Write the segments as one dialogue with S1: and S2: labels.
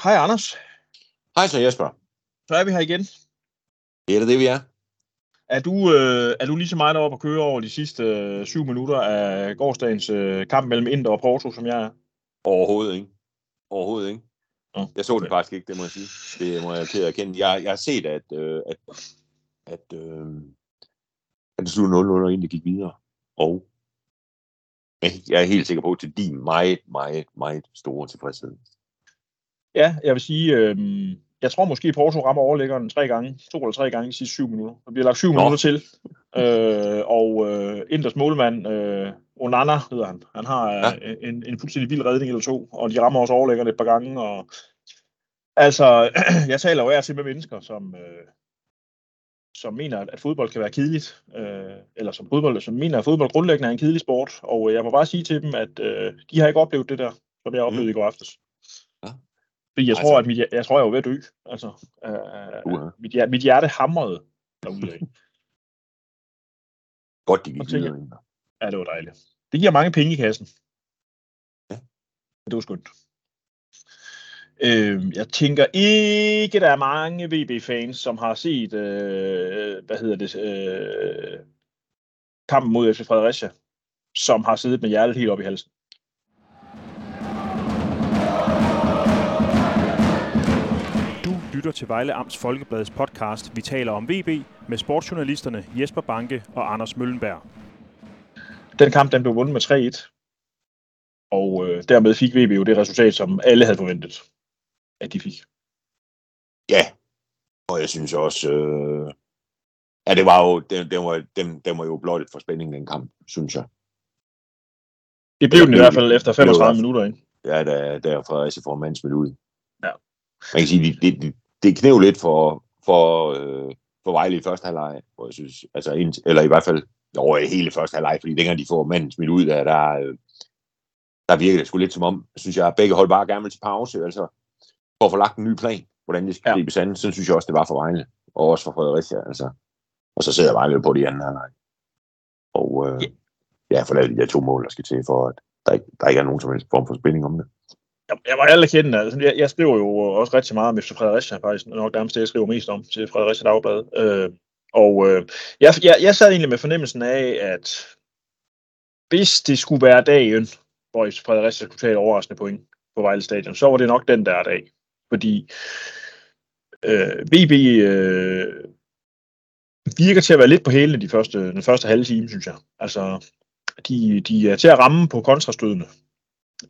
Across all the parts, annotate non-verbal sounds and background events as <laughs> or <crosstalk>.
S1: Hej Anders.
S2: Hej så Jesper.
S1: Så er vi her igen.
S2: Det er det, det vi er.
S1: Er du, øh, er du lige så meget oppe at køre over de sidste øh, syv minutter af gårdsdagens øh, kamp mellem Inter og Porto, som jeg er?
S2: Overhovedet ikke. Overhovedet ikke.
S1: Nå,
S2: Jeg så
S1: okay.
S2: det faktisk ikke, det må jeg sige. Det må jeg til at erkende. Jeg, jeg har set, at, øh, at, at, øh, at det stod 0-0 og egentlig gik videre. Og jeg er helt sikker på, til din meget, meget, meget store tilfredshed.
S1: Ja, jeg vil sige, øh, jeg tror måske Porto rammer overlæggeren tre gange, to eller tre gange de sidste syv minutter. Der bliver lagt syv
S2: Nå.
S1: minutter til. Øh, og øh, Inters målmand, øh, Onana hedder han, han har
S2: Ja.
S1: ja. en, en fuldstændig vild redning eller to, og de rammer også overlæggeren et par gange. Og, altså, <clears throat> jeg taler jo af til med mennesker, som, øh, som mener, at fodbold kan være kedeligt, øh, eller som, fodbold, som mener, at fodbold grundlæggende er en kedelig sport. Og øh, jeg må bare sige til dem, at øh, de har ikke oplevet det der, som jeg oplevede mm. i går aftes. Fordi jeg
S2: Altså-
S1: tror, at mit, jeg tror, jeg var ved at dø. Altså, øh,
S2: Uh-huh.
S1: mit, hjerte, mit hjerte hamrede derude.
S2: Godt, de gik videre. egentlig.
S1: ja, det var dejligt. Det giver mange penge i kassen.
S2: Ja.
S1: Det var skønt. Øh, jeg tænker ikke, der er mange VB-fans, som har set, øh, hvad hedder det, øh, kampen mod FC Fredericia, som har siddet med hjertet helt op i halsen.
S3: Lytter til Vejle Amts Folkebladets podcast Vi taler om VB med sportsjournalisterne Jesper Banke og Anders Møllenberg.
S1: Den kamp, den blev vundet med 3-1. Og øh, dermed fik VB jo det resultat, som alle havde forventet, at de fik.
S2: Ja, og jeg synes også, øh, ja, det var jo, den, den, var, den, den var jo blot for spænding, den kamp, synes jeg.
S1: Det blev den i
S2: det-
S1: hvert fald efter
S2: det blev
S1: 35
S2: det.
S1: minutter, ikke?
S2: Ja, der, der Fredericia får mand smidt ud.
S1: Ja.
S2: Man kan sige, det, det, det, knev lidt for, for, øh, for Vejle i første halvleg, hvor jeg synes, altså, ind, eller i hvert fald over hele første halvleg, fordi dengang de får manden smidt ud, der, der, øh, der virker det sgu lidt som om, synes jeg, at begge hold bare gerne vil til pause, altså for at få lagt en ny plan, hvordan det skal
S1: Ja.
S2: gribes an, så synes jeg også, det var for Vejle, og også for Fredericia, altså. Og så sidder Vejle på det i anden halvleg. Og øh,
S1: Ja.
S2: ja, for de der to mål, der skal til, for at der ikke, der ikke er nogen som helst form for spænding om det.
S1: Jeg, jeg må alle kende, altså, jeg, jeg skriver jo også rigtig meget om FC Fredericia, faktisk nok nærmest det, jeg skriver mest om til Fredericia Dagblad. Øh, og øh, jeg, jeg, jeg sad egentlig med fornemmelsen af, at hvis det skulle være dagen, hvor FC Fredericia skulle tage et overraskende point på Vejle Stadion, så var det nok den der dag. Fordi øh, VB øh, virker til at være lidt på hælene de første, den første halve time, synes jeg. Altså, de, de er til at ramme på kontrastødene.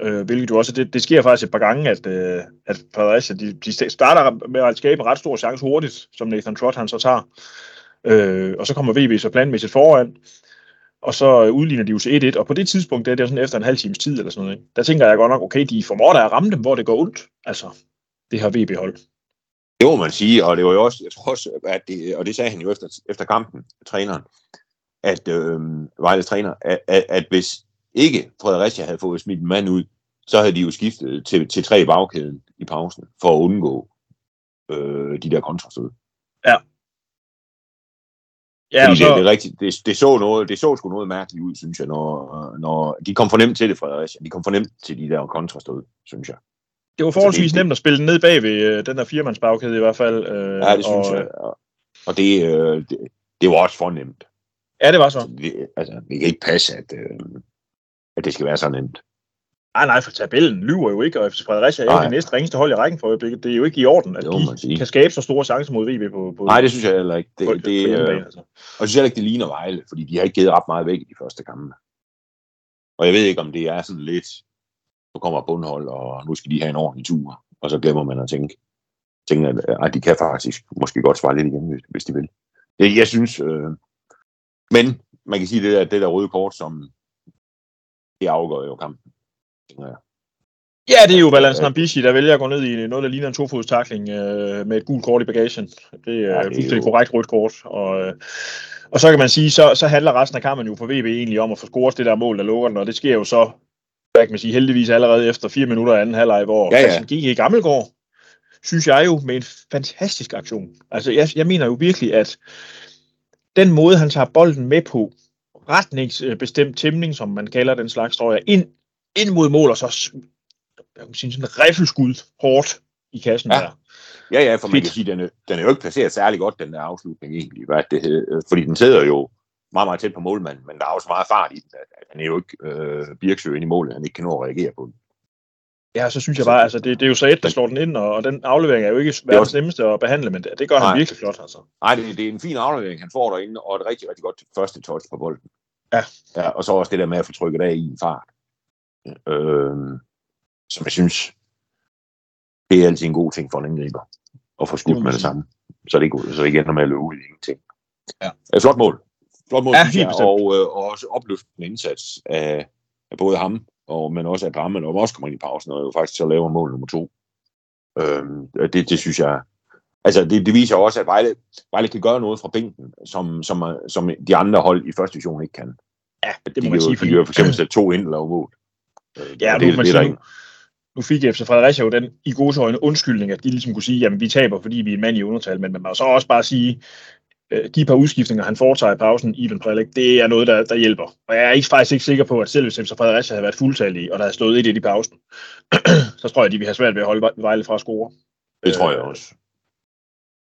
S1: Øh, hvilket jo også, det, det sker faktisk et par gange, at, øh, at Fredericia, de, de starter med at skabe en ret stor chance hurtigt, som Nathan Trott han så tager. Øh, og så kommer VB så planmæssigt foran, og så øh, udligner de jo til 1-1, og på det tidspunkt, det er det sådan efter en halv times tid eller sådan noget, ikke? der tænker jeg godt nok, okay, de formår da at ramme dem, hvor det går ondt. Altså, det har VB-hold.
S2: Det må man sige, og det var jo også, jeg tror også, at det, og det sagde han jo efter, efter kampen, træneren, at øh, Vejles træner, at, at, at hvis ikke Fredericia havde fået smidt en mand ud, så havde de jo skiftet til, til tre i bagkæden i pausen, for at undgå øh, de der kontrastød.
S1: Ja,
S2: Fordi
S1: så,
S2: det, det, er rigtigt, det, det, så noget, det så sgu noget mærkeligt ud, synes jeg, når, når de kom for nemt til det, Fredericia. De kom for nemt til de der kontrastød, synes jeg.
S1: det var forholdsvis
S2: det-
S1: nemt at spille ned bag ved øh, den der firemandsbagkæde i hvert fald. Øh,
S2: Ja, det synes
S1: og,
S2: jeg. Og, det, øh, det, det var også for nemt.
S1: Ja, det var så.
S2: Så det, altså, det kan ikke passe, at, øh, at det skal være så nemt.
S1: Nej, nej, for tabellen lyver jo ikke, og FC Fredericia er jo det næste ringeste hold i rækken for øjeblikket. Det er jo ikke i orden, at
S2: Det man
S1: de kan skabe så store chancer mod VB på, på
S2: Nej, det synes jeg heller ikke. Det,
S1: på,
S2: det,
S1: på
S2: øh,
S1: altså.
S2: og jeg synes heller ikke, det ligner Vejle, fordi de har ikke givet ret meget væk i de første kampe. Og jeg ved ikke, om det er sådan lidt, nu kommer bundhold, og nu skal de have en ordentlig tur, og så glemmer man at tænke, tænke at, at de kan faktisk måske godt svare lidt igen, hvis, hvis de vil. Jeg, jeg synes, øh, men man kan sige, det der, det der røde kort, som det afgør jo kampen. tænker jeg.
S1: Ja, det er jo Valence Nambishi, der vælger at gå ned i noget, der ligner en tofodstakling øh, med et gult kort i bagagen. Det er,
S2: Ja,
S1: fuldstændig
S2: jo-
S1: korrekt rødt kort. Og, øh, og så kan man sige, så, så handler resten af kampen jo for VB egentlig om at få scoret det der mål, der lukker den, og det sker jo så, hvad kan man sige, heldigvis allerede efter fire minutter af anden halvleg, hvor
S2: Ja,
S1: ja, gik i Gammelgård, synes jeg jo, med en fantastisk aktion. Altså, jeg, jeg mener jo virkelig, at den måde, han tager bolden med på, retningsbestemt tæmning, som man kalder den slags, tror jeg, ind, ind mod mål, og så jeg kan sige, sådan en riffelskud hårdt i kassen
S2: Ja.
S1: der.
S2: Ja, ja, for man
S1: Fedt.
S2: kan sige, den er, den er jo ikke placeret særlig godt, den der afslutning egentlig. Hvad det, hed. fordi den sidder jo meget, meget tæt på målmanden, men der er også meget fart i den. at- at Han er jo ikke øh, Birksø ind i målet, han ikke kan nå at reagere på den.
S1: Ja, så synes jeg bare, altså det, det er jo så et, der slår den ind, og, og den aflevering er jo ikke verdens nemmeste at behandle, men det, det gør han
S2: Nej.
S1: virkelig flot, altså.
S2: Nej, det, det er en fin aflevering, han får derinde, og et rigtig, rigtig godt første touch på bolden.
S1: Ja.
S2: ja. Og så også det der med at få trykket af i en fart. Øh, som jeg synes, det er altid en god ting for en angriber. At få skudt med det samme. Så det, ikke, så det ikke ender med at løbe ud i ingenting.
S1: Ja.
S2: Et flot mål. Flot mål,
S1: Ja, helt
S2: og, øh, og også opløftende indsats af, af både ham, og, men også af Drammen, og også kommer ind i pausen, og jo faktisk så laver mål nummer to. Øhm, det, det synes jeg, altså det, det viser også, at Vejle, Vejle kan gøre noget fra bænken, som, som, som de andre hold i første division ikke kan.
S1: Ja, det
S2: de
S1: må man
S2: jo,
S1: sige,
S2: de jo for eksempel sætte to ind og mål. Øh,
S1: ja,
S2: og
S1: nu,
S2: det,
S1: man
S2: det,
S1: sige, nu, nu fik FC Fredericia jo den i gode øjne undskyldning, at de ligesom kunne sige, jamen vi taber, fordi vi er en mand i undertal, men man må så også bare sige, øh, de par udskiftninger, han foretager i pausen, Ivan Prelik, det er noget, der, der hjælper. Og jeg er ikke, faktisk ikke sikker på, at selv hvis FC Fredericia havde været fuldtallige, og der havde stået 1-1 i pausen, <clears throat> så tror jeg, de ville have svært ved at holde Vejle fra at score.
S2: Det tror jeg
S1: Øh,
S2: også.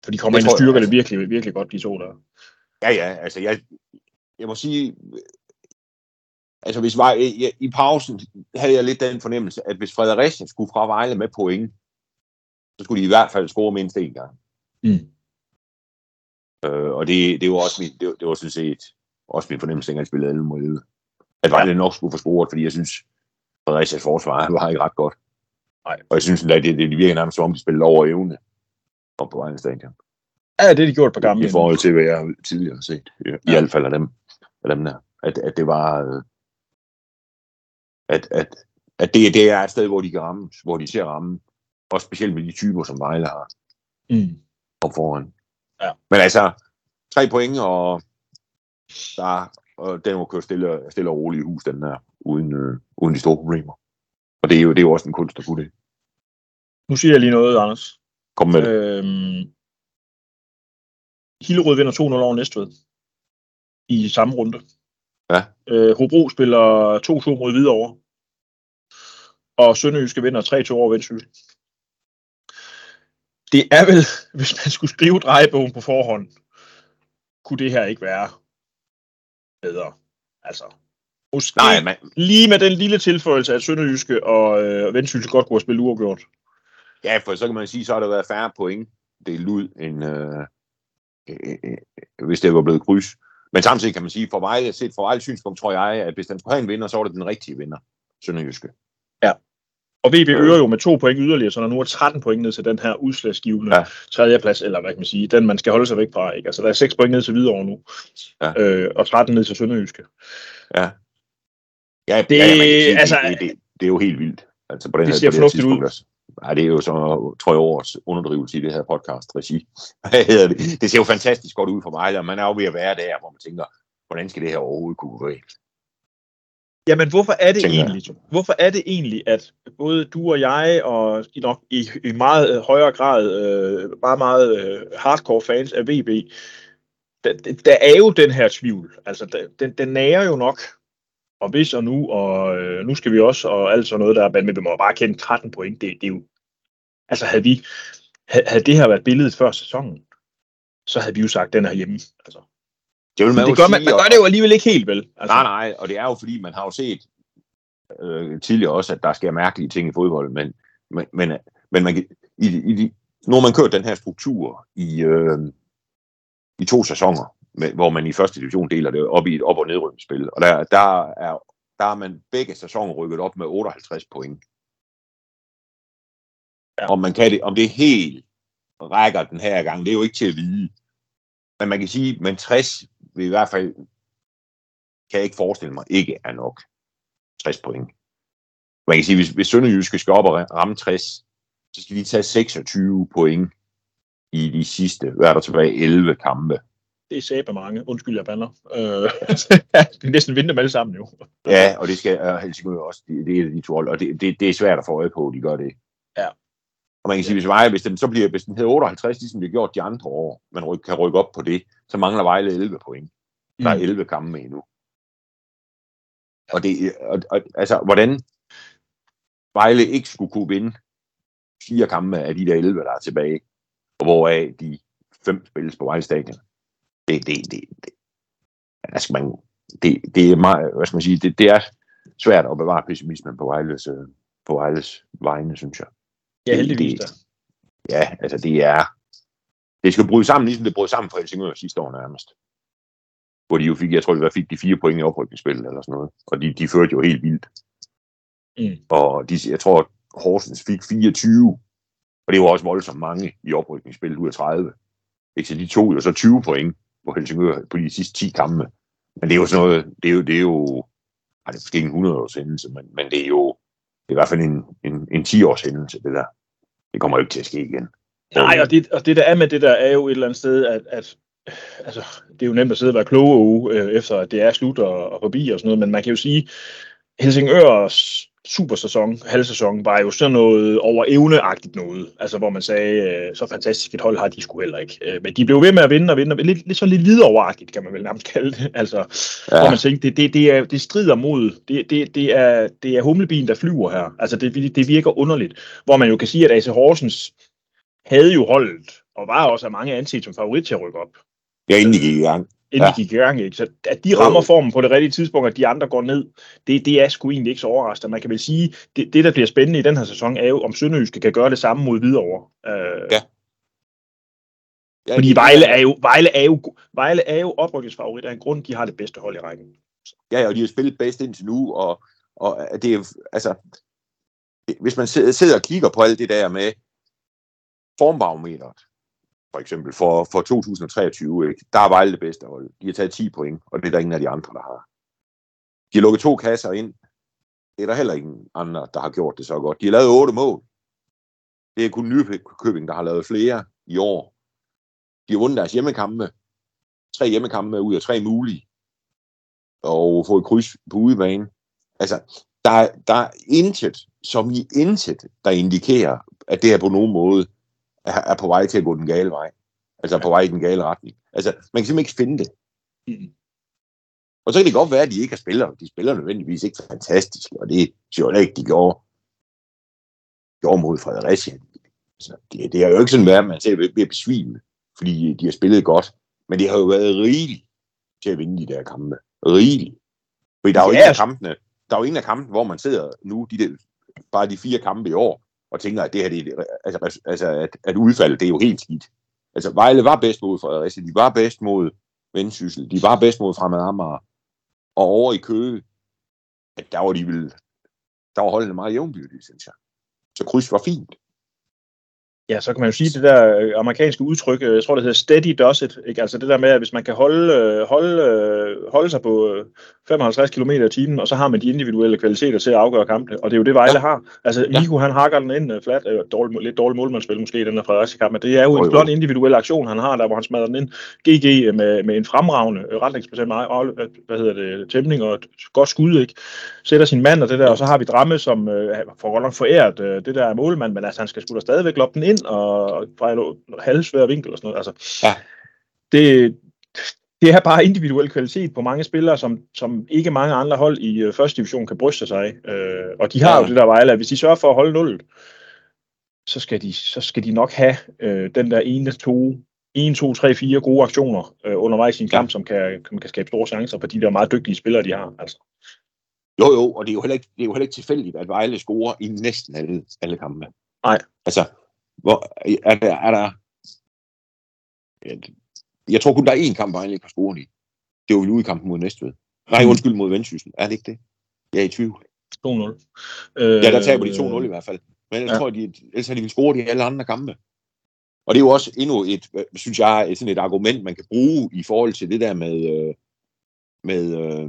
S1: For de kommer
S2: Det
S1: ind og
S2: jeg
S1: styrker det virkelig, virkelig godt, de to der.
S2: Ja, ja, altså jeg, jeg må sige, altså hvis var, jeg, i pausen havde jeg lidt den fornemmelse, at hvis Fredericia skulle fra Vejle med point, så skulle de i hvert fald score mindst en gang.
S1: Mm.
S2: Øh, og det, det var også min, det, var- det var sådan set også min fornemmelse, dengang jeg spillede 11 mod 11. At Vejle nok skulle få scoret, fordi jeg synes, Fredericias forsvar var ikke ret godt.
S1: Nej.
S2: Og jeg synes, at det, det, virker nærmest som om, de spillede over evne op på Vejle Stadion.
S1: Ja, det har de gjort på gamle.
S2: I forhold til, hvad jeg tidligere har set. I, ja. i hvert fald af dem, af dem der. At, at det var... Øh, at, at, at det, det er et sted, hvor de kan ramme, hvor de ser ramme. Og specielt med de typer, som Vejle har
S1: Mm.
S2: op foran.
S1: Ja.
S2: Men altså, tre point, og der, og den må køre stille, stille og roligt i hus, den der, uden, øh, uden de store problemer. Og det er jo, det er jo også en kunst at kunne det.
S1: Nu siger jeg lige noget, Anders.
S2: Kom med det.
S1: Øhm, Hillerød vinder 2-0 over Næstved i samme runde.
S2: Ja.
S1: Øh, Hobro spiller 2-2 mod Hvidovre. Og Sønderjyske vinder 3-2 over Vendsyssel. Det er vel, <laughs> hvis man skulle skrive drejebogen på forhånd, kunne det her ikke være bedre. Altså, måske
S2: Nej, man,
S1: lige med den lille tilføjelse, at Sønderjyske og øh, Vendsyssel godt kunne have spillet uafgjort.
S2: ja, for så kan man sige, så har der været færre point delt ud, end øh, øh, øh, hvis det var blevet kryds. Men samtidig kan man sige, for Vejle, set fra Vejles synspunkt, tror jeg, at hvis den skulle have en vinder, så var det den rigtige vinder, Sønderjyske.
S1: Og VB
S2: Øh.
S1: øger jo med to point yderligere, så der nu er 13 point ned til den her udslagsgivende
S2: Ja.
S1: tredjeplads, eller hvad kan man sige, den man skal holde sig væk fra. Ikke? Altså der er 6 point ned til Hvidovre nu,
S2: Ja.
S1: øh, og 13 ned til Sønderjyske.
S2: Ja. Ja,
S1: Det-
S2: ja, sige,
S1: altså-
S2: det, det, det, er jo helt vildt. Altså på den
S1: Det
S2: her,
S1: ser
S2: på
S1: fornuftigt ud.
S2: altså. Ja, det er jo så, tror jeg, årets underdrivelse i det her podcast regi. <laughs> Hvad hedder det? Det ser jo fantastisk godt ud for Vejle, og man er jo ved at være der, hvor man tænker, hvordan skal det her overhovedet kunne gå?
S1: Jamen hvorfor er det
S2: jeg.
S1: egentlig, hvorfor er det egentlig, at både du og jeg, og i nok i, i meget øh, højere grad, øh, meget, meget øh, hardcore fans af VB, der, der er jo den her tvivl. Altså, der, den, den nærer jo nok, og hvis og nu, og øh, nu skal vi også, og alt sådan noget der, men vi må bare kende 13 point, det, det er jo, altså havde vi, havde det her været billedet før sæsonen, så havde vi jo sagt, den er hjemme. Altså,
S2: Det vil man
S1: det gør man,
S2: sige,
S1: man gør det jo alligevel ikke helt, vel? Altså,
S2: Nej, nej, og det er jo fordi, man har jo set øh, tidligere også, at der sker mærkelige ting i fodbold, men, men, men, men man, i, i, har man kørt den her struktur i, øh, i to sæsoner, med, hvor man i første division deler det op i et op- og nedrykningsspil, og der, der, er, der er man begge sæsoner rykket op med 58 point.
S1: Ja.
S2: Om man kan det, om det helt rækker den her gang, det er jo ikke til at vide. Men man kan sige, men 60 vil i hvert fald kan jeg ikke forestille mig, ikke er nok 60 point. Man kan sige, hvis, hvis Sønderjyske skal op og ramme 60, så skal de tage 26 point i de sidste, hvad er der tilbage, 11 kampe.
S1: det er sæbe mange. Undskyld, jeg bander. Øh, <laughs> <laughs> det er næsten vinde dem alle sammen jo.
S2: Ja, og det skal uh, Helsingør også, det, det er de to hold, og det, det, det er svært at få øje på, at de gør det.
S1: Ja.
S2: Og man kan sige, hvis, Vejle, hvis den så bliver, hvis den hedder 58, ligesom det har gjort de andre år, man ryk, kan rykke op på det, så mangler Vejle 11 point. Der er 11 kampe med endnu. Og det, og, og, altså, hvordan Vejle ikke skulle kunne vinde fire kampe af de der 11, der er tilbage, og hvoraf de fem spilles på Vejle Stadion. Det, det, det, det, altså man, det, det er meget, hvad skal man sige, det, det er svært at bevare pessimismen på Vejles, øh, på Vejles vegne, synes jeg.
S1: Ja, heldigvis
S2: det, Ja, altså det er, det skal bryde sammen, ligesom det brød sammen for Helsingør sidste år nærmest. Hvor de jo fik, jeg tror, var, fik de fire point i oprykningsspillet eller sådan noget. Og de, de førte jo helt vildt.
S1: Mm.
S2: Og de, jeg tror, Horsens fik 24. Og det var også voldsomt mange i oprykningsspillet ud af 30. Ikke? Så de tog jo så 20 point på Helsingør på de sidste 10 kampe. Men det er jo sådan noget, det er jo, det er jo ej, det er måske ikke en 100 års hændelse, men, men det er jo det er i hvert fald en, en, en 10 års hændelse, det der. Det kommer jo ikke til at ske igen.
S1: Nej, og det, og det der er med det der, er jo et eller andet sted, at, at altså, det er jo nemt at sidde og være klog øh, efter, at det er slut og, og forbi og sådan noget, men man kan jo sige, Helsingørs supersæson, halvsæson, var jo sådan noget over evneagtigt noget. Altså, hvor man sagde, øh, så fantastisk et hold har de sgu heller ikke. Øh, men de blev ved med at vinde og vinde, og lidt, lidt så lidt lidoveragtigt, kan man vel nærmest kalde det. Altså, ja. hvor man tænkte, det, det, det, er, det strider mod, det, det, det, er, det er humlebien, der flyver her. Altså, det, det virker underligt. Hvor man jo kan sige, at AC Horsens havde jo holdet, og var også af mange anset som favorit til at rykke op.
S2: Ja, inden de gik i gang
S1: inden ja. de gik i gang. Ikke? Så at de rammer formen på det rigtige tidspunkt, at de andre går ned, det, det er sgu egentlig ikke så overraskende. Man kan vel sige, det, det der bliver spændende i den her sæson, er jo, om Sønderjyske kan gøre det samme mod Hvidovre. Øh, ja. ja. Fordi Vejle er jo, Vejle er jo, Vejle er jo oprykningsfavorit af en grund, de har det bedste hold i rækken.
S2: Ja, og de har spillet bedst indtil nu, og, og det er, altså, hvis man sidder og kigger på alt det der med formbarometeret, for eksempel for, for 2023, ikke? der er Vejle det bedste hold. De har taget 10 point, og det er der ingen af de andre, der har. De har lukket to kasser ind. Det er der heller ingen andre, der har gjort det så godt. De har lavet otte mål. Det er kun Nykøbing, der har lavet flere i år. De har vundet deres hjemmekampe. Tre hjemmekampe ud af tre mulige. Og fået kryds på udebane. Altså, der, der er intet, som i intet, der indikerer, at det er på nogen måde er, er på vej til at gå den gale vej. Altså på vej i den gale retning. Altså, man kan simpelthen ikke finde det. Mm. Og så kan det godt være, at de ikke har spillere. De spiller nødvendigvis ikke fantastisk, og det siger jeg ikke, de gjorde, gjorde mod Fredericia. Altså, det, det er jo ikke sådan været, at man ser ved at besvime, fordi de har spillet godt. Men det har jo været rigeligt til at vinde de der kampe. Rigeligt. Fordi der er jo ja. ingen af kampene, der er jo ingen af kampene, hvor man sidder nu, de der, bare de fire kampe i år, og tænker, at det her, det, altså, altså at, at udfaldet, det er jo helt skidt. Altså, Vejle var bedst mod Fredericia, de var bedst mod Vendsyssel, de var bedst mod Fremad Amager, og over i Køge, at der var de vel, der var holdene meget jævnbyrdige, synes jeg. Så kryds var fint.
S1: Ja, så kan man jo sige det der øh, amerikanske udtryk, øh, jeg tror det hedder steady does it, ikke? altså det der med, at hvis man kan holde, øh, holde, holde sig på 55 km i timen, og så har man de individuelle kvaliteter til at afgøre kampene, og det er jo det Vejle ja. har. Altså ja. Han hakker den ind flat, dårlig, lidt dårlig målmandsspil måske i den her Fredericia kamp, men det er jo en flot individuel aktion, han har, der hvor han smadrer den ind. GG med, med en fremragende retningsbestemt hvad hedder det, tæmning og et godt skud, ikke? Sætter sin mand og det der, og så har vi Dramme, som øh, får godt nok foræret øh, det der målmand, men altså han skal sgu da stadigvæk loppe den ind, ind og fra en halvsvær vinkel og sådan noget. Altså, ja. det, det er bare individuel kvalitet på mange spillere, som, som ikke mange andre hold i øh, første division kan bryste sig af. Øh, og de har ja. jo det der Vejle, at hvis de sørger for at holde nullet, så skal de, så skal de nok have øh, den der ene, to, 1, 2, 3, 4 gode aktioner øh, undervejs i en kamp, ja. som kan, som kan skabe store chancer for de der meget dygtige spillere, de har. Altså.
S2: Jo, jo, og det er jo heller ikke, det er jo heller ikke tilfældigt, at Vejle scorer i næsten alle, alle kampe.
S1: Nej.
S2: Altså, hvor, er, der, er der... Jeg tror kun, der er én kamp, Vejle ikke har scoret i. Det var vel ude i kampen mod Næstved. Nej, mm. undskyld mod Vendsyssel. Er det ikke det? Jeg er i tvivl.
S1: 2-0.
S2: Øh, ja, der taber de 2-0 i hvert fald. Men jeg ja. tror, de, ellers har de vel scoret i alle andre kampe. Og det er jo også endnu et, synes jeg, et, sådan et argument, man kan bruge i forhold til det der med, øh, med, øh,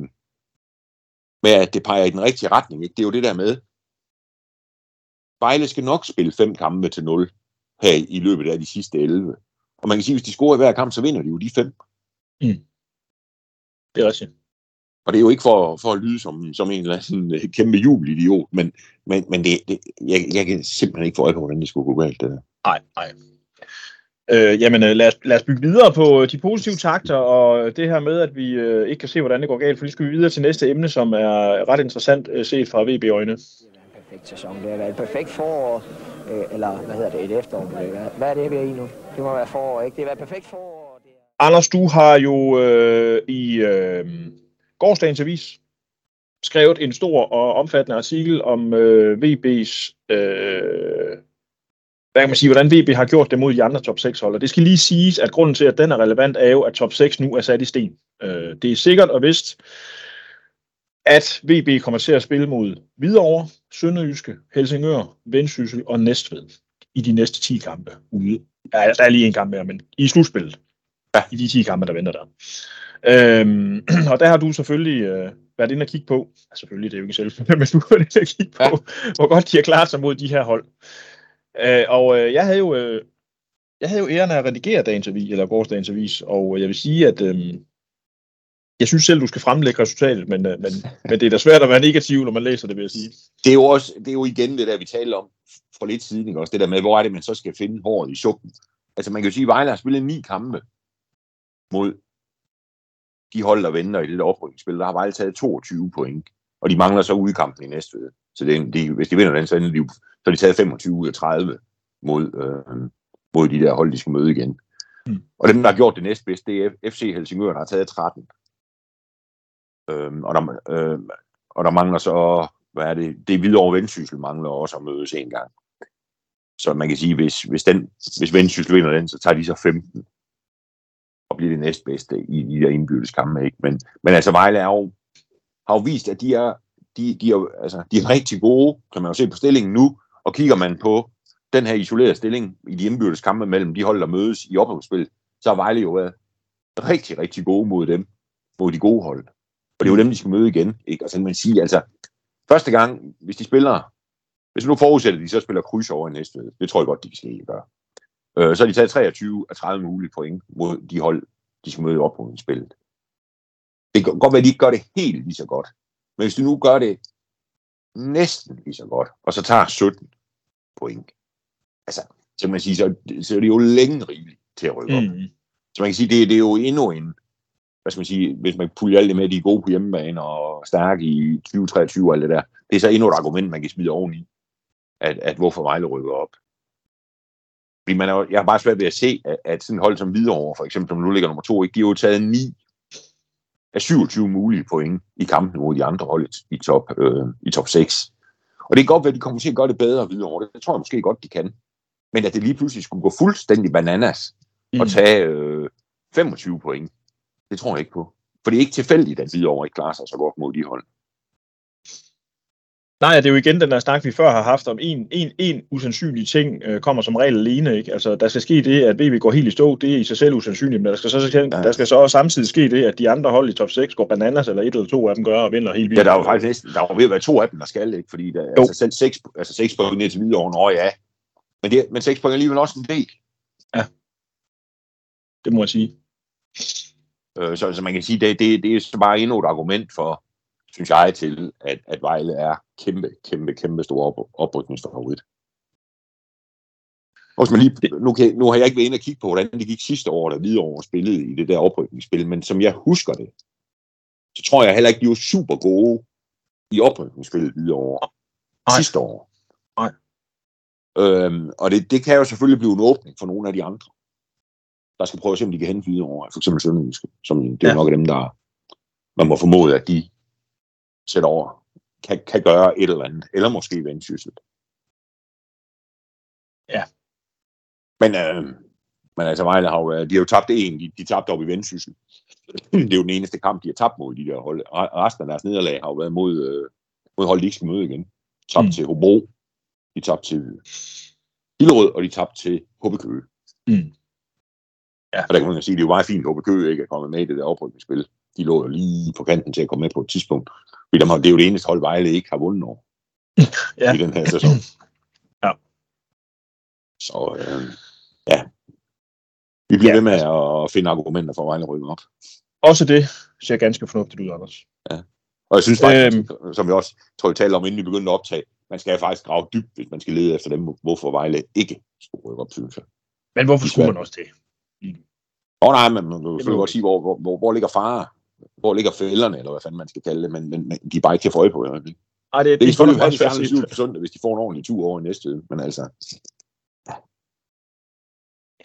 S2: med at det peger i den rigtige retning. Ikke? Det er jo det der med, Vejle skal nok spille fem kampe til 0 her i løbet af de sidste 11. Og man kan sige, at hvis de scorer i hver kamp, så vinder de jo de fem.
S1: Mm. Det er rigtigt.
S2: Og det er jo ikke for, for at lyde som, som en eller anden øh, kæmpe jubelidiot, men, men, men det, det, jeg, jeg kan simpelthen ikke få øje på, hvordan det skulle gå galt. Det der.
S1: Nej, nej. Øh, jamen øh, lad os, lad os bygge videre på de positive takter, og det her med, at vi øh, ikke kan se, hvordan det går galt, for vi skal vi videre til næste emne, som er ret interessant øh, set fra VB-øjne
S4: perfekt sæson. Det har været et perfekt forår, øh, eller hvad hedder det, et efterår. Hvad, er det, vi er i nu? Det må være forår, ikke? Det har været perfekt forår. Det er...
S1: Anders, du har jo øh, i øh, gårsdagens avis skrevet en stor og omfattende artikel om øh, VB's, øh, hvad kan man sige, hvordan VB har gjort det mod de andre top 6 hold. Og det skal lige siges, at grunden til, at den er relevant, er jo, at top 6 nu er sat i sten. Øh, det er sikkert og vist, at VB kommer til at spille mod Hvidovre, Sønderjyske, Helsingør, Vendsyssel og Næstved i de næste 10 kampe ude. Ja, der er lige en kamp mere, men i slutspillet. Ja. I de 10 kampe, der venter der. Øhm, <clears throat> og der har du selvfølgelig øh, været inde og kigge på, ja, selvfølgelig, det er jo ikke selv, <laughs> men du har været inde og kigge på, ja. <laughs> hvor godt de har klaret sig mod de her hold. Øh, og øh, jeg havde jo øh, jeg havde jo æren af at redigere dagens avis, eller gårdsdagens avis, og jeg vil sige, at øh, jeg synes selv, du skal fremlægge resultatet, men, øh, men, <laughs> men det er da svært at være negativ, når man læser det, vil jeg sige.
S2: Det er jo, også, det er jo igen det der, vi talte om for lidt siden, ikke? også det der med, hvor er det, man så skal finde håret i suppen. Altså man kan jo sige, at Vejle har spillet ni kampe mod de hold, der venter i det der oprykningsspil. Der har Vejle taget 22 point, og de mangler så udkampen i næste ved. Så det, de, hvis de vinder den, så, er de, så har de taget 25 ud af 30 mod, øh, mod de der hold, de skal møde igen. Mm. Og dem, der har gjort det næstbedste, det er FC Helsingør, der har taget 13. Øhm, og, der, øh, og der mangler så, hvad er det, det er videre over Vendsyssel mangler også at mødes en gang. Så man kan sige, hvis, hvis, den, hvis Vendsyssel vinder den, så tager de så 15 og bliver det næstbedste i de der indbyrdes kampe. Ikke? Men, men altså Vejle er jo, har jo vist, at de er, de, de, er, altså, de er rigtig gode, kan man jo se på stillingen nu, og kigger man på den her isolerede stilling i de indbyrdes kampe mellem de hold, der mødes i oprykningsspil, så har Vejle jo været rigtig, rigtig gode mod dem, mod de gode hold. Og det er jo dem, de skal møde igen. Ikke? Og så kan man sige, altså, første gang, hvis de spiller, hvis nu forudsætter, at de så spiller kryds over i næste, det tror jeg godt, de kan slet gøre. Øh, så har de taget 23 af 30 mulige point mod de hold, de skal møde op på spillet. Det kan godt være, at de ikke gør det helt lige så godt. Men hvis de nu gør det næsten lige så godt, og så tager 17 point, altså, så kan man sige, så, så er det jo længe rigeligt til at rykke op. Mm. Så man kan sige, det, det er jo endnu en, hvad skal man sige, hvis man puljer alt det med, de er gode på hjemmebane og stærke i 2023 og alt det der, det er så endnu et argument, man kan smide oveni, at, at hvorfor Vejle rykker op. Fordi man er, jeg har bare svært ved at se, at, at sådan et hold som Hvidovre, for eksempel, som nu ligger nummer to, ikke, de har jo taget 9 af 27 mulige point i kampen mod de andre hold i top, øh, i top 6. Og det er godt, at de kommer til at gøre det bedre videre det. Det tror jeg måske godt, de kan. Men at det lige pludselig skulle gå fuldstændig bananas mm. og tage øh, 25 point, det tror jeg ikke på. For det er ikke tilfældigt, at Hvidovre ikke klarer sig så godt mod de hold.
S1: Nej, det er jo igen den der snak, vi før har haft om en, en, en usandsynlig ting, øh, kommer som regel alene. Ikke? Altså, der skal ske det, at VB går helt i stå, det er i sig selv usandsynligt, men der skal så, ja. der skal så også samtidig ske det, at de andre hold i top 6 går bananas, eller et eller to af dem gør og vinder helt vildt.
S2: Ja, der var faktisk næsten, der var ved at være to af dem, der skal, ikke? fordi der, altså selv seks, altså seks point ned til Hvidovre, nå ja. Men, det, men seks point er alligevel også en del.
S1: Ja, det må jeg sige.
S2: Øh, så, så man kan sige, det, det, det er så bare endnu et argument for, synes jeg, til, at, at Vejle er kæmpe, kæmpe, kæmpe stor op, oprykningsfavorit. Også man lige, nu, kan, nu har jeg ikke været inde og kigge på, hvordan det gik sidste år, da Hvidovre spillede i det der oprykningsspil, men som jeg husker det, så tror jeg heller ikke, de var super gode i oprykningsspillet Hvidovre Nej. sidste år.
S1: Nej.
S2: Øhm, og det, det kan jo selvfølgelig blive en åbning for nogle af de andre, der skal prøve at se, om de kan hente Hvidovre, for eksempel Sønderjyske, som det er ja. nok af dem, der man må formode, at de sætter over, kan, kan gøre et eller andet, eller måske vendsyssel.
S1: Ja.
S2: Men, øh, men altså Vejle har jo, de har jo tabt en, de, de tabte op i vendsyssel. det er jo den eneste kamp, de har tabt mod de der hold. Resten af deres nederlag har jo været mod, øh, mod hold, de ikke skal møde igen. Tabt mm. til Hobro, de tabte til Hillerød, og de tabte til HB Køge. Mm. Ja. Og der kan man sige, det er jo meget fint, at Køge ikke er kommet med i det der oprykningsspil. De lå jo lige på kanten til at komme med på et tidspunkt. Fordi det er jo det eneste hold, Vejle ikke har vundet over <laughs> ja. i den her sæson. <clears throat>
S1: ja.
S2: Så øh, ja, vi bliver ja. ved med at finde argumenter for at Vejle rykke op.
S1: Også det ser ganske fornuftigt ud, Anders.
S2: Ja. Og jeg synes faktisk, øhm, som vi også tror, vi talte om, inden vi begyndte at optage, man skal faktisk grave dybt, hvis man skal lede efter dem, hvorfor Vejle ikke skulle rykke op, synes jeg.
S1: Men hvorfor skulle man også det?
S2: Åh oh, nej, men man kan selvfølgelig godt sige, hvor, hvor, hvor, hvor ligger fare? hvor ligger fælderne, eller hvad fanden man skal kalde det, men, men, de er bare ikke til at få øje på. Ikke?
S1: Ej, det,
S2: Det kan selvfølgelig
S1: være set.
S2: liv på søndag, hvis de får en ordentlig tur over i næste uge. Men altså,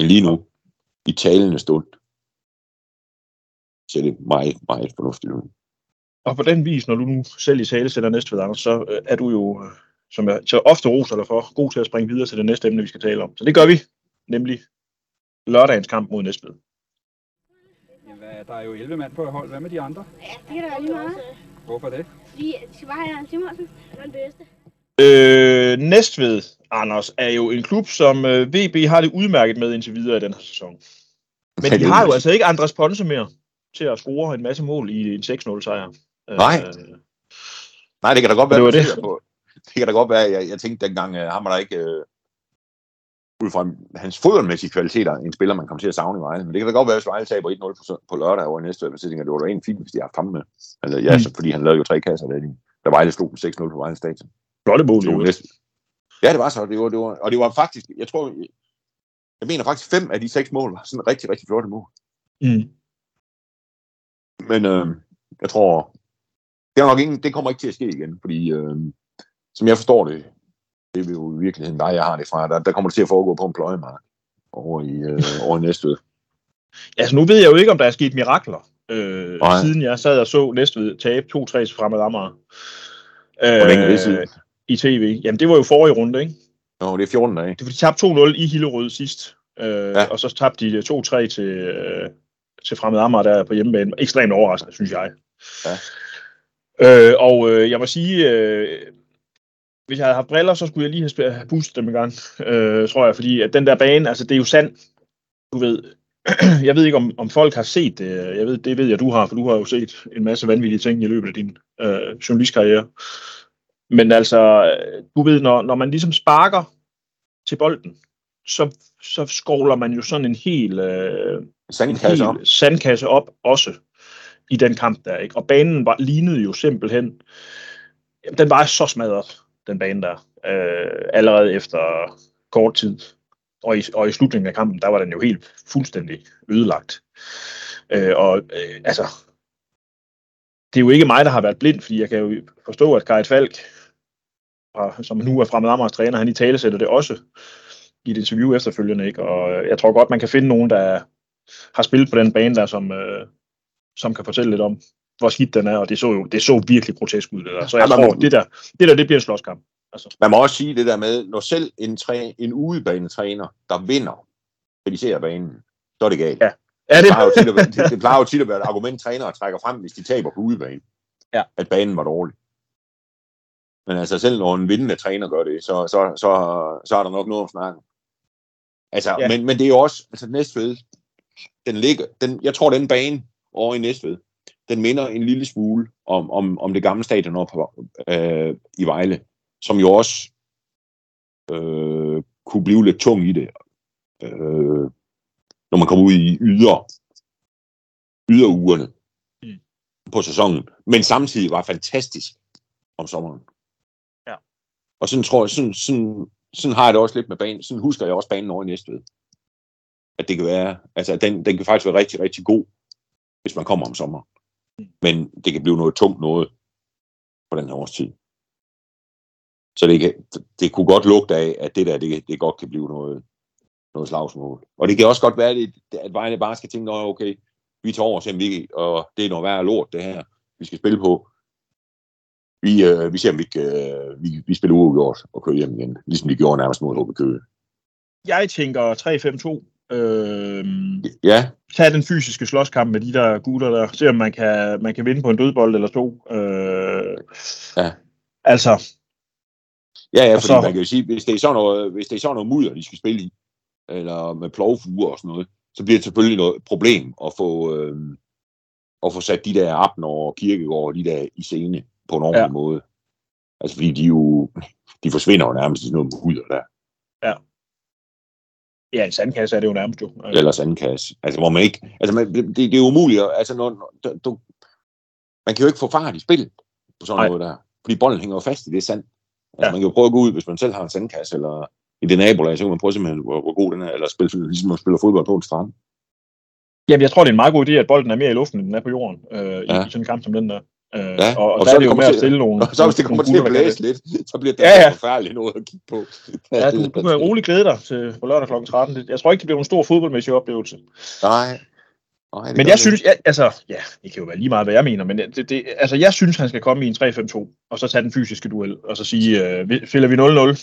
S2: lige nu, i talende stund, ser det meget, meget fornuftigt ud.
S1: Og på den vis, når du nu selv i tale sætter næste ved, Anders, så øh, er du jo, øh, som jeg så ofte roser dig for, god til at springe videre til det næste emne, vi skal tale om. Så det gør vi, nemlig lørdagens kamp mod Næstved.
S5: Hvad- der er jo 11 mand på hold. Hvad med de andre?
S6: Ja, det kan da være lige meget.
S5: Hvorfor det?
S6: Fordi de skal bare have en Simonsen. Han er den bedste.
S1: Øh, Næstved, Anders, er jo en klub, som øh, VB har det udmærket med indtil videre i den her sæson. Men de har jo altså ikke Andres Ponce mere til at score en masse mål i en 6-0 sejr.
S2: Nej.
S1: Øh,
S2: Nej, det kan da godt
S1: Det
S2: være,
S1: det.
S2: tænker på. Det kan da godt være, jeg, jeg tænkte dengang, ham var der ikke, uh, ud fra hans fodboldmæssige kvaliteter, en spiller, man kommer til at savne i Vejle. Men det kan da godt være, hvis Vejle taber 1-0 på, lørdag over i næste uge, så tænker jeg, det var da en fint, hvis de har haft ham med. Altså, ja,
S1: Mm.
S2: så, fordi han lavede jo tre kasser, da, da Vejle slog med 6-0 på Vejle Stadion.
S1: flotte mål, jo.
S2: Ja, det var så. Det var, det var, og det var faktisk, jeg tror, jeg mener faktisk fem af de seks mål var sådan rigtig, rigtig flotte mål.
S1: Mm.
S2: Men øh, jeg tror, det, er nok ingen, det kommer ikke til at ske igen, fordi øh, som jeg forstår det, det er jo i virkeligheden dig, jeg har det fra, der, der kommer det til at foregå på en pløjemark over i, øh, <laughs> over i Næstved.
S1: Altså, nu ved jeg jo ikke, om der er sket mirakler, øh,
S2: Nej.
S1: siden jeg sad og så Næstved tabe 2-3 til Fremad Amager.
S2: Er siden?
S1: I tv. Jamen, det var jo forrige runde, ikke?
S2: Nå, det er 14 dage.
S1: Det var, de tabte 2-0 i Hillerød sidst. Øh,
S2: Ja.
S1: Og så tabte de 2-3 til, øh, til Fremad Amager der på hjemmebane. Ekstremt overraskende, synes jeg.
S2: Ja.
S1: Øh, og øh, jeg må sige, øh, hvis jeg havde haft briller, så skulle jeg lige have boostet dem i gang, øh, tror jeg. Fordi at den der bane, altså det er jo sand. Du ved, <clears throat> jeg ved ikke, om, om folk har set det. Jeg ved, det ved jeg, du har, for du har jo set en masse vanvittige ting i løbet af din øh, journalistkarriere. Men altså, øh, du ved, når, når man ligesom sparker til bolden, så, så skovler man jo sådan en hel, øh, en
S2: Sandkasse op.
S1: hel sandkasse op også i den kamp der. Ikke? Og banen var, lignede jo simpelthen, jamen, den var så smadret, den bane der, øh, allerede efter kort tid. Og i, og i slutningen af kampen, der var den jo helt fuldstændig ødelagt. Øh, og øh, altså, det er jo ikke mig, der har været blind, fordi jeg kan jo forstå, at Kajet Falk, fra- som nu er fremmed Amagers træner, han i tale sætter det også i et interview efterfølgende. Ikke? Og øh, jeg tror godt, man kan finde nogen, der har spillet på den bane der, som, øh, som kan fortælle lidt om, hvor skidt den er, og det så jo det så virkelig grotesk ud, det der. Så jeg
S2: Ja,
S1: tror,
S2: men-
S1: det der, det der, det bliver en slåskamp. Altså,
S2: Man må også sige det der med, når selv en, træ, en udebanetræner, der vinder, kritiserer banen, så er det galt.
S1: Ja. er
S2: Det
S1: det?
S2: plejer, jo tit at være, det, det plejer jo tit at være et argument, trænere trækker frem, hvis de taber på udebane.
S1: Ja.
S2: At banen var dårlig. Men altså selv når en vindende træner gør det, så, så, så, så er der nok noget at snakke. om. Altså,
S1: Ja.
S2: ja. men, men det er jo også, altså Næstved, den ligger, den, jeg tror den bane over i Næstved, den minder en lille smule om, om, om det gamle stadion på, øh, i Vejle, som jo også øh, kunne blive lidt tung i det, øh, når man kommer ud i yder, yderugerne
S1: Mm.
S2: på sæsonen, men samtidig var fantastisk om sommeren.
S1: Ja.
S2: Og sådan tror jeg, sådan, sådan, sådan har jeg det også lidt med banen. Sådan husker jeg også banen over i Næstved. At det kan være, altså den, den kan faktisk være rigtig, rigtig god, hvis man kommer om sommeren. Men det kan blive noget tungt noget på den her årstid. Så det, kan, det kunne godt lugte af, at det der, det, det godt kan blive noget, noget slagsmål. Og det kan også godt være, at, at Vejle bare skal tænke, "Nå, okay, vi tager over og vi, og det er noget værre lort, det her, vi skal spille på. Vi, øh, vi ser, om vi, øh, vi, vi spiller uafgjort og kører hjem igen, ligesom vi gjorde nærmest mod HB Køge.
S1: Jeg tænker 3-5-2. Øh,
S2: Ja,
S1: tag den fysiske slåskamp med de der gutter der. Se om man kan, man kan vinde på en dødbold eller to. Øh,
S2: Ja.
S1: Altså,
S2: ja, ja fordi
S1: så-
S2: man kan jo sige, hvis det er sådan noget, hvis det er sådan noget mudder, de skal spille i, eller med plovfuger og sådan noget, så bliver det selvfølgelig noget problem at få, øh, at få sat de der Abner og Kirkegaard og de der i scene på en ordentlig
S1: ja.
S2: måde. Altså fordi de jo, de forsvinder jo nærmest i sådan noget mudder der.
S1: ja, en sandkasse er det jo nærmest jo. Altså,
S2: eller sandkasse. Altså, hvor man ikke... Altså, man, det, det er umuligt. Altså, når, når, du, man kan jo ikke få fart i spillet på sådan
S1: Nej.
S2: noget der. Fordi bolden hænger jo fast i det sand. Altså,
S1: Ja.
S2: man kan jo prøve at gå ud, hvis man selv har en sandkasse, eller i det nabolag, så kan man prøve simpelthen, hvor, hvor god den er, eller spille, ligesom man spiller fodbold på en strand.
S1: Jamen, jeg tror, det er en meget god idé, at bolden er mere i luften, end den er på jorden øh, ja.
S2: Ja.
S1: i, i sådan en kamp som den der. Øh,
S2: Ja,
S1: og, og,
S2: og
S1: og
S2: så
S1: der er det jo med
S2: kommer
S1: at
S2: til-
S1: stille nogle... <laughs>
S2: Og så hvis det kommer til at
S1: der
S2: blæse lidt, så bliver det
S1: Ja,
S2: ja, forfærdeligt noget at kigge på. <laughs>
S1: Ja, du, du kan roligt glæde dig til på lørdag kl. 13. Det- Jeg tror ikke, det bliver en stor fodboldmæssig oplevelse.
S2: Nej. Nej
S1: Men jeg
S2: det
S1: synes, jeg, altså, ja, det kan jo være lige meget, hvad jeg mener, men det, det, altså, jeg synes, han skal komme i en 3-5-2, og så tage den fysiske duel, og så sige, øh, vi- fælder vi 0-0,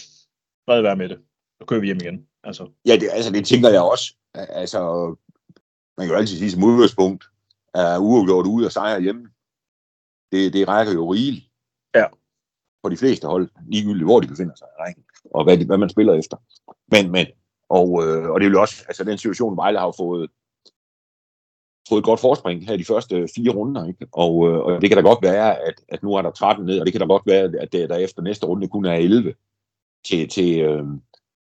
S1: fred være med det. Så kører vi hjem igen. Altså,
S2: Ja, det, altså, det tænker jeg også. Altså, man kan jo altid sige som udgangspunkt, er uafgjort ude og sejre hjemme. Det, det rækker jo rigeligt.
S1: Ja.
S2: For de fleste hold, ligegyldigt hvor de befinder sig i rækken, og hvad, de, hvad man spiller efter. Men, men og, øh, og det vil også, altså den situation, Vejle har jo fået, fået et godt forspring her i de første fire runder, ikke? Og, øh, og det kan da godt være, at, at nu er der 13 ned, og det kan da godt være, at der, efter næste runde kun er 11 til, til, øh,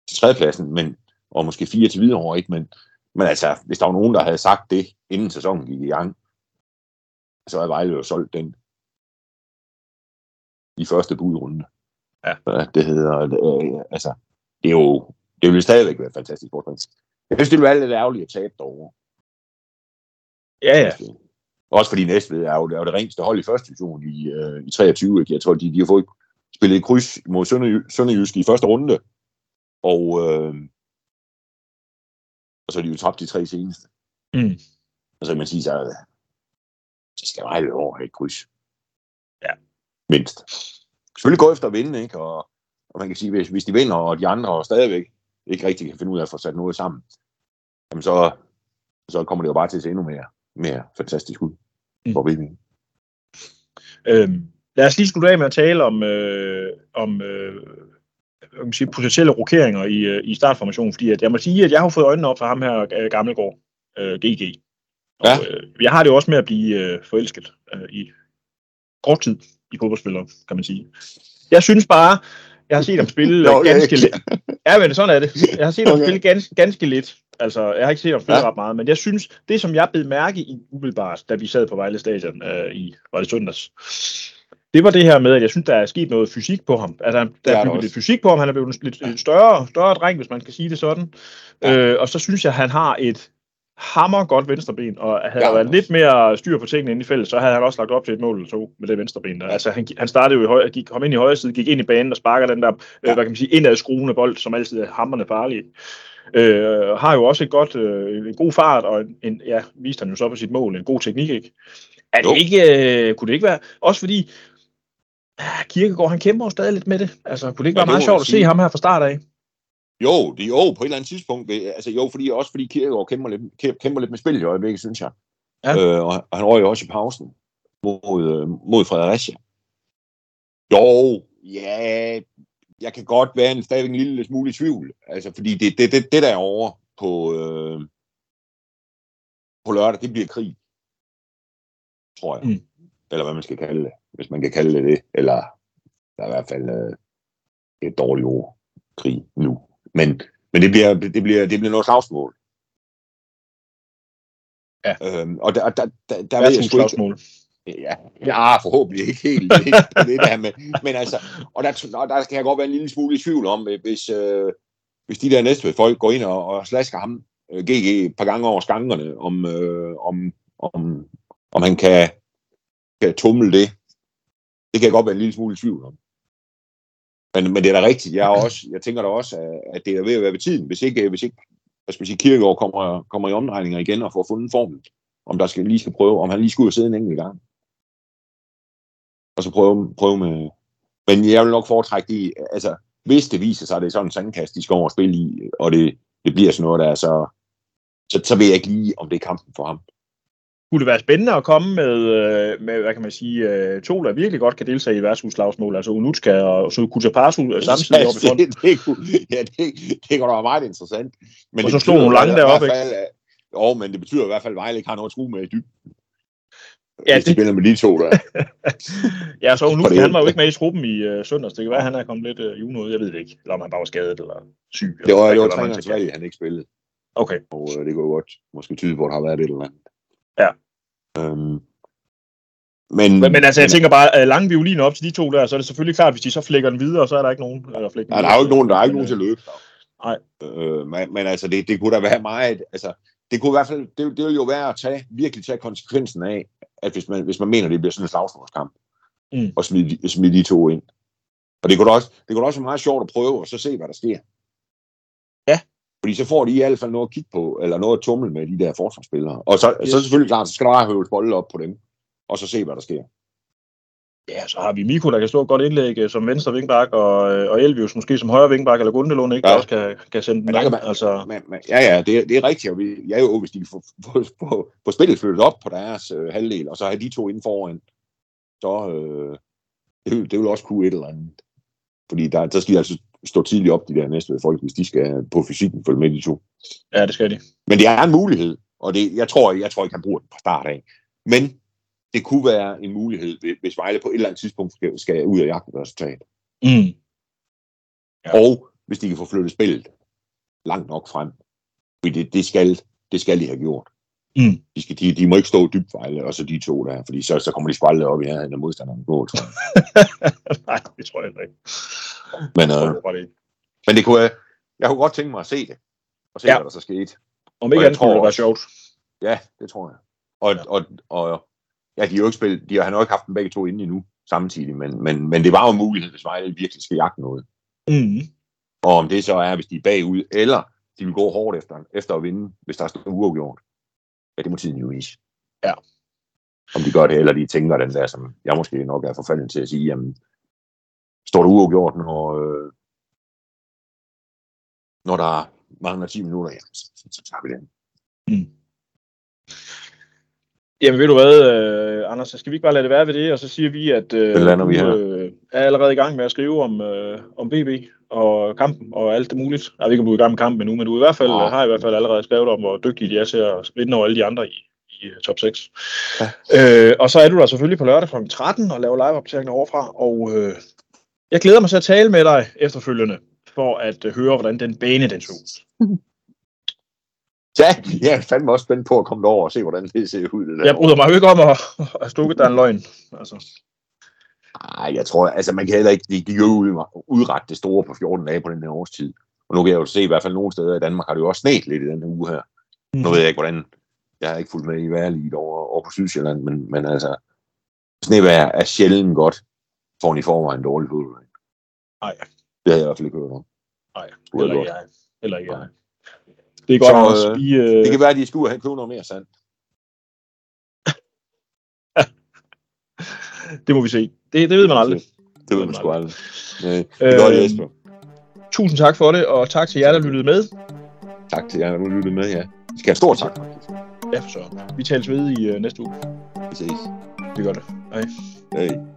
S2: til tredjepladsen, men, og måske fire til videre, ikke? Men, men altså, hvis der var nogen, der havde sagt det, inden sæsonen gik i gang, så er Vejle jo solgt den i første budrunde.
S1: Ja.
S2: Det hedder, øh, altså, det er jo, det vil stadigvæk være fantastisk forspring. Jeg synes, det ville være lidt ærgerligt at tabe derovre.
S1: ja, ja.
S2: Også fordi Næstved er jo, er jo det reneste hold i første division i, øh, i 23. Ikke? Jeg tror, de, de har fået spillet et kryds mod Sønderjy- Sønderjysk i første runde. Og, øh, og så er de jo tabt de tre seneste.
S1: Mm.
S2: Og så kan man sige, så, så skal Vejle over have et kryds. Mindst. Selvfølgelig gå efter at vinde, ikke? Og, og man kan sige, hvis, hvis de vinder, og de andre stadigvæk ikke rigtig kan finde ud af at få sat noget sammen, jamen så, så kommer det jo bare til at se endnu mere, mere fantastisk ud
S1: Mm.
S2: for VB.
S1: Øhm, lad os lige slutte af med at tale om, øh, om øh, kan sige, potentielle rokeringer i, øh, i startformationen, fordi at jeg må sige, at jeg har fået øjnene op for ham her, øh, Gammelgaard, øh, GG. Og,
S2: Ja.
S1: øh, jeg har det jo også med at blive øh, forelsket øh, i kort tid i fodboldspillere, kan man sige. Jeg synes bare, jeg har set ham spille <laughs>
S2: Nå,
S1: ganske lidt. Ja, men sådan er det. Jeg har set ham
S2: Okay.
S1: spille ganske, ganske lidt. Altså, jeg har ikke set ham spille
S2: Ja.
S1: ret meget, men jeg synes, det som jeg bed mærke i umiddelbart, da vi sad på Vejle Stadion øh, i, var det søndags, det var det her med, at jeg synes, der er sket noget fysik på ham. Altså, der
S2: er
S1: bygget lidt fysik på ham. Han er blevet en lidt større, større dreng, hvis man kan sige det sådan.
S2: Ja.
S1: Øh, og så synes jeg, at han har et hammer godt venstreben, og havde
S2: Ja,
S1: været lidt mere styr på tingene inde i feltet, så havde han også lagt op til et mål eller to med det venstreben der. Altså, han, han startede jo i højre, gik, kom ind i højre side, gik ind i banen og sparker den der, øh,
S2: Ja.
S1: hvad kan man sige, indadskruende bold, som altid er hammerne farlig. Øh, har jo også et godt, øh, en god fart, og en, en, ja, viste han jo så på sit mål, en god teknik, ikke? Er det
S2: Jo.
S1: ikke, øh, kunne det ikke være, også fordi, ah, Kirkegaard, han kæmper jo stadig lidt med det. Altså, kunne det ikke
S2: Ja,
S1: være meget sjovt at se ham her fra start af?
S2: Jo, det, jo, på et eller andet tidspunkt. Altså jo, fordi, også fordi Kierkegaard kæmper lidt, kæ- kæmper lidt med spil i øjeblikket, synes jeg.
S1: Ja.
S2: Øh, og, han røg jo også i pausen mod, øh, mod Fredericia. Jo, ja, jeg kan godt være en, stadigvæk en lille smule i tvivl. Altså, fordi det, det, det, det der er over på, øh, på lørdag, det bliver krig. Tror jeg.
S1: Mm.
S2: Eller hvad man skal kalde det, hvis man kan kalde det det. Eller der er i hvert fald øh, et dårligt ord. Krig nu. Men, men det, bliver, det, bliver, det bliver noget slagsmål.
S1: Ja.
S2: Øhm, og der, der, der, der ved jeg sgu ikke. Ja, ja, forhåbentlig ikke helt det, det der med. Men altså, og der, og der kan jeg godt være en lille smule i tvivl om, øh, hvis, øh, hvis de der næste folk går ind og, og slasker ham, øh, GG, et par gange over skankerne, om, øh, om, om, om han kan, kan tumle det. Det kan jeg godt være en lille smule i tvivl om. Men, men det er da rigtigt. Jeg, er også, jeg tænker da også, at- det er ved at være ved tiden. Hvis ikke, hvis ikke hvad skal man sige, Kirkegaard kommer, kommer i omdrejninger igen og får fundet formen. Om der skal lige skal prøve, om han lige og sidde en enkelt gang og så prøve, prøve med... Men jeg vil nok foretrække de... Altså, hvis det viser sig, at det er sådan en sandkast, de skal over og spille i, og det, det bliver sådan noget, der er så, så... Så ved jeg ikke lige, om det er kampen for ham.
S1: Kunne det være spændende at komme med, øh, med hvad kan man sige, øh, to, der virkelig godt kan deltage i værtshusslagsmål, altså Unutska og så Kutapasu øh, samtidig oppe i
S2: det, det, kunne, ja, det, det kunne da være meget interessant. Men
S1: Og så
S2: betyder
S1: nogle lange deroppe,
S2: at- Jo, men det betyder i hvert fald, at Vejle ikke har noget at true med i dybden.
S1: Ja, det-
S2: spiller med de to der. <laughs>
S1: Ja, så
S2: det-
S1: han var jo ikke med i truppen i øh, søndags. Det kan være, at han er kommet lidt øh, julen ud. Jeg ved det ikke. Eller om han bare var skadet eller syg.
S2: Det var,
S1: eller,
S2: det var trænerens valg, han ikke spillede.
S1: Okay.
S2: Og øh, det jo godt måske tyde på, at der har været et eller andet.
S1: Ja.
S2: Øhm, men,
S1: Men, men altså, jeg tænker bare, øh, lange violiner op til de to der, så er det selvfølgelig klart, hvis de så flækker den videre, så er der ikke nogen. Eller flækker
S2: Ja, der er jo ikke nogen, der er ikke nogen til at løbe.
S1: Nej.
S2: Øh, men, men altså, det, det kunne da være meget, altså, det kunne i hvert fald, det, det ville jo være at tage, virkelig tage konsekvensen af, at hvis man, hvis man mener, det bliver sådan en slagsmålskamp,
S1: Mm.
S2: og smide, de- smide de to ind. Og det kunne, da også, det kunne da også være meget sjovt at prøve, og så se, hvad der sker.
S1: Ja.
S2: Fordi så får de i hvert fald noget at kigge på, eller noget at tumle med de der forsvarsspillere. Og så, yes. Så er selvfølgelig klart, så skal der bare høvles bolde op på dem, og så se, hvad der sker.
S1: Ja, så har vi Miko, der kan stå et godt indlæg øh, som venstre vingbak, og, øh, og Elvius måske som højre vingbak, eller Gundelund, ikke?
S2: Ja.
S1: Der også kan, kan sende den lang.
S2: man-
S1: Altså,
S2: Men, men, ja, ja, det, det er rigtigt. Og vi, jeg er jo, hvis de kan få, få, få, få spillet flyttet op på deres øh, halvdel, og så have de to inden foran, så øh, det, vil, det vil også kunne et eller andet. Fordi der, der skal de altså stå tidligt op, de der næste folk, hvis de skal på fysikken følge med de to.
S1: ja, det skal de.
S2: Men det er en mulighed, og det, jeg tror, jeg tror ikke, han bruger den fra start af. Men det kunne være en mulighed, hvis- Vejle på et eller andet tidspunkt skal, skal ud af jagten resultat.
S1: Mm. Ja.
S2: Og hvis de kan få flyttet spillet langt nok frem. Fordi det, det, skal, det skal de have gjort.
S1: Mm.
S2: De, skal, de, de må ikke stå dybt Vejle, og så de to der, fordi så, så kommer de sgu aldrig op i nærheden af modstanderen på, tror jeg. <laughs>
S1: Nej, det tror jeg ikke.
S2: Men, øh,
S1: tror
S2: men det kunne, jeg, jeg kunne godt tænke mig at se det, og se,
S1: Ja.
S2: hvad der så skete.
S1: Om ikke andet kunne det
S2: tror
S1: være sjovt.
S2: Ja, det tror jeg. Og,
S1: Ja.
S2: ja. og, og ja, de har jo ikke spillet, de har, han har jo ikke haft dem begge to inde endnu samtidig, men, men, men det var jo en mulighed, hvis Vejle virkelig skal jagte noget.
S1: Mm.
S2: Og om det så er, hvis de er bagud, eller de vil gå hårdt efter, efter at vinde, hvis der er stået uafgjort. Ja, det må tiden jo vise.
S1: Ja.
S2: Om de gør det, eller de tænker den der, som jeg måske nok er forfaldet til at sige, jamen, står der uafgjort, når, øh, når der mangler 10 minutter, jamen, så, så, så tager vi den.
S1: Jamen ved du hvad, øh, Anders, så skal vi ikke bare lade det være ved det, og så siger vi, at øh,
S2: Det lander vi her.
S1: øh, er allerede i gang med at skrive om, øh, om BB og kampen og alt det muligt. Jeg ved ikke, om du er i gang med kampen endnu, men du i hvert fald,
S2: Nå.
S1: har i hvert fald allerede skrevet om, hvor dygtige de er til at vinde over alle de andre i, i øh, top 6.
S2: Ja.
S1: Øh, og så er du der selvfølgelig på lørdag kl. 13 og laver liveoptagelser overfra, og øh, jeg glæder mig til at tale med dig efterfølgende, for at øh, høre, hvordan den bane den så ud. <laughs>
S2: Ja, jeg er fandme også spændt på at komme derover og se, hvordan det ser ud. Det der.
S1: Jeg bryder mig jo ikke om at, at stukke dig en løgn. Altså.
S2: Nej, jeg tror, altså man kan heller ikke, de, de udrette det store på 14 dage på den her årstid. Og nu kan jeg jo se, i hvert fald nogle steder i Danmark har det jo også snet lidt i den her uge her. Nu ved jeg ikke, hvordan, jeg har ikke fulgt med i vejrliget over, over på Sydsjælland, men, men altså, snevejr er sjældent godt for en i forvejen dårlig fodbold.
S1: Nej.
S2: Det havde jeg i hvert fald ikke hørt om.
S1: Nej, heller ikke jeg. Heller ikke jeg. Det er godt,
S2: Så, øh,
S1: Vi, øh,
S2: Det kan være, at de skal ud og have købe noget mere sand. <laughs>
S1: det må vi se. Det, det ved man aldrig.
S2: Det ved man sgu aldrig. Nej, det
S1: Øh,
S2: er godt, Jesper.
S1: Tusind tak for det, og tak til jer, der lyttede med.
S2: Tak til jer, der lyttede med, ja. Vi skal have stor tak, faktisk.
S1: Ja, for så. Vi tales ved i øh, næste uge.
S2: Vi ses.
S1: Vi gør det. Hej.
S2: Hej.